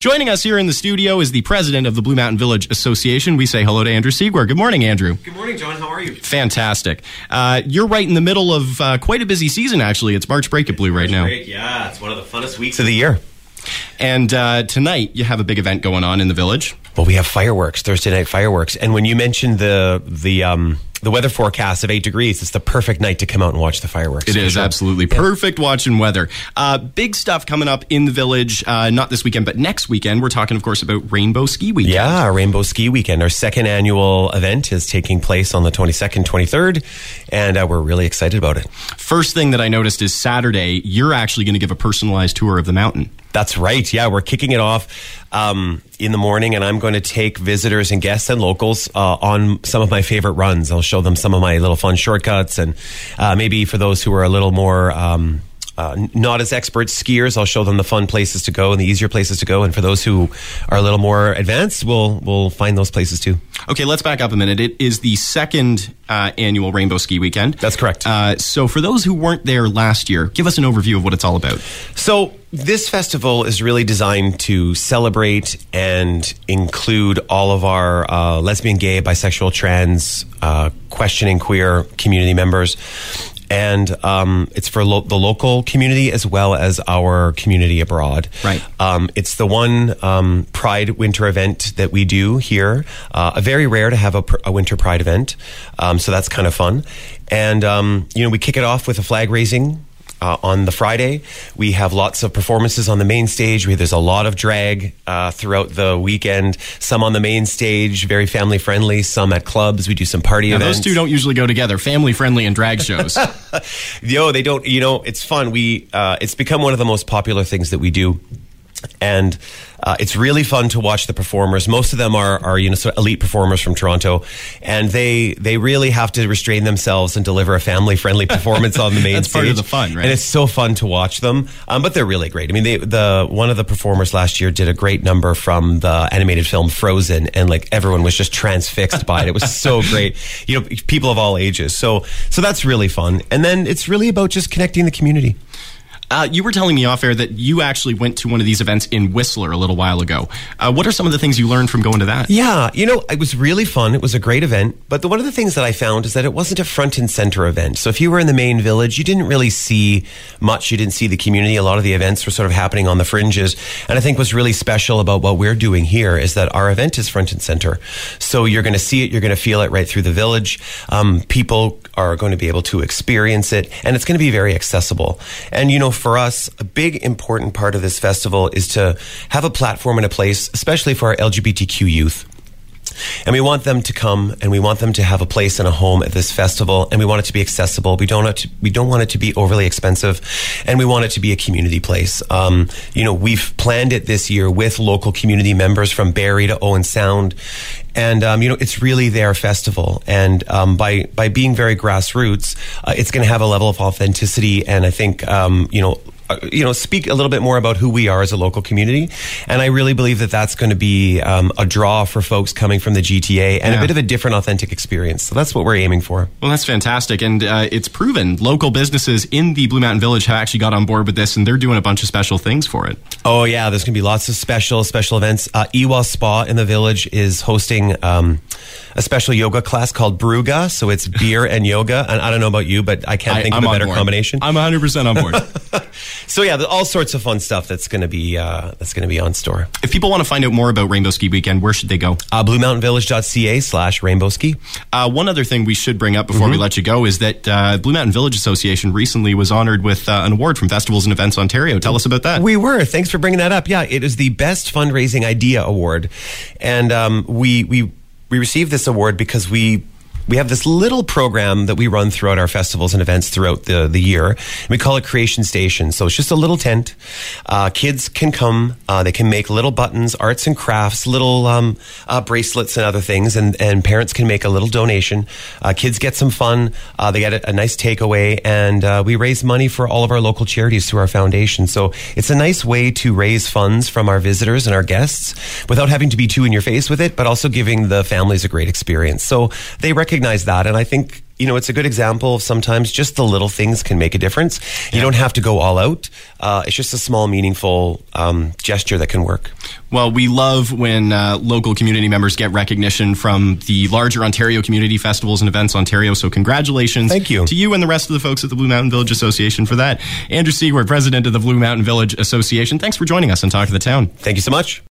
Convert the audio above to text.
Joining us here in the studio is the president of the Blue Mountain Village Association. We say hello to Andrew Siegwart. Good morning, Andrew. Good morning, John. How are you? Fantastic. Uh, you're right in the middle of uh, quite a busy season, actually. It's March break at Blue right now. Break, yeah. It's one of the funnest weeks of the year. And uh, tonight, you have a big event going on in the village. Well, we have fireworks, Thursday night fireworks. And when you mentioned the, the, um, the weather forecast of eight degrees, it's the perfect night to come out and watch the fireworks. It is sure. absolutely perfect watching weather. Uh, big stuff coming up in the village, uh, not this weekend, but next weekend. We're talking, of course, about Rainbow Ski Weekend. Yeah, Rainbow Ski Weekend. Our second annual event is taking place on the 22nd, 23rd, and uh, we're really excited about it. First thing that I noticed is Saturday, you're actually going to give a personalized tour of the mountain. That's right. Yeah, we're kicking it off um, in the morning, and I'm going to take visitors and guests and locals uh, on some of my favorite runs. I'll show them some of my little fun shortcuts, and uh, maybe for those who are a little more um, uh, not as expert skiers, I'll show them the fun places to go and the easier places to go. And for those who are a little more advanced, we'll we'll find those places too. Okay, let's back up a minute. It is the second uh, annual Rainbow Ski Weekend. That's correct. Uh, so for those who weren't there last year, give us an overview of what it's all about. So this festival is really designed to celebrate and include all of our uh, lesbian, gay, bisexual, trans, uh, questioning queer community members and um, it's for lo- the local community as well as our community abroad. Right. Um, it's the one um, Pride winter event that we do here. Uh, very rare to have a, pr- a winter Pride event, um, so that's kind of fun. And um, you know, we kick it off with a flag raising uh, on the Friday. We have lots of performances on the main stage. We, there's a lot of drag uh, throughout the weekend. Some on the main stage, very family friendly. Some at clubs. We do some party now, events. Those two don't usually go together. Family friendly and drag shows. Yo, they don't. You know, it's fun. We uh, it's become one of the most popular things that we do and uh, it's really fun to watch the performers. Most of them are, are you know sort of elite performers from Toronto, and they they really have to restrain themselves and deliver a family friendly performance on the main That's stage. part of the fun, right? And it's so fun to watch them. Um, but they're really great. I mean, they, the one of the performers last year did a great number from the animated film Frozen, and like everyone was just transfixed by it. It was so great. You know, people of all ages. So so that's really fun. And then it's really about just connecting the community. Uh, you were telling me off air that you actually went to one of these events in Whistler a little while ago. Uh, what are some of the things you learned from going to that? Yeah, you know, it was really fun. It was a great event. But the, one of the things that I found is that it wasn't a front and center event. So if you were in the main village, you didn't really see much. You didn't see the community. A lot of the events were sort of happening on the fringes. And I think what's really special about what we're doing here is that our event is front and center. So you're going to see it, you're going to feel it right through the village. Um, people are going to be able to experience it, and it's going to be very accessible. And, you know, for us, a big important part of this festival is to have a platform and a place, especially for our LGBTQ youth. And we want them to come and we want them to have a place and a home at this festival and we want it to be accessible. We don't, to, we don't want it to be overly expensive and we want it to be a community place. Um, you know, we've planned it this year with local community members from Barrie to Owen Sound. And, um, you know, it's really their festival. And um, by, by being very grassroots, uh, it's going to have a level of authenticity and I think, um, you know, you know, speak a little bit more about who we are as a local community. And I really believe that that's going to be um, a draw for folks coming from the GTA and yeah. a bit of a different, authentic experience. So that's what we're aiming for. Well, that's fantastic. And uh, it's proven local businesses in the Blue Mountain Village have actually got on board with this and they're doing a bunch of special things for it. Oh, yeah. There's going to be lots of special, special events. Uh, Iwa Spa in the village is hosting um, a special yoga class called Brewga. So it's beer and yoga. And I don't know about you, but I can't I, think I'm of a better combination. I'm 100% on board. so yeah, all sorts of fun stuff that's going to be uh, that's going to be on store. If people want to find out more about Rainbow Ski Weekend, where should they go? Uh, BlueMountainVillage.ca slash Rainbow Ski. Uh, one other thing we should bring up before mm-hmm. we let you go is that uh, Blue Mountain Village Association recently was honored with uh, an award from Festivals and Events Ontario. Tell us about that. We were. Thanks for bringing that up. Yeah, it is the best fundraising idea award, and um, we we we received this award because we we have this little program that we run throughout our festivals and events throughout the, the year. We call it Creation Station. So it's just a little tent. Uh, kids can come. Uh, they can make little buttons, arts and crafts, little um, uh, bracelets and other things. And, and parents can make a little donation. Uh, kids get some fun. Uh, they get a, a, nice takeaway. And uh, we raise money for all of our local charities through our foundation. So it's a nice way to raise funds from our visitors and our guests without having to be too in your face with it, but also giving the families a great experience. So they recognize recognize that. And I think you know, it's a good example of sometimes just the little things can make a difference. You don't have to go all out. Uh, it's just a small, meaningful um, gesture that can work. Well, we love when uh, local community members get recognition from the larger Ontario Community Festivals and Events Ontario. So, congratulations Thank you. to you and the rest of the folks at the Blue Mountain Village Association for that. Andrew Siegwart, president of the Blue Mountain Village Association, thanks for joining us on Talk of the Town. Thank you so much.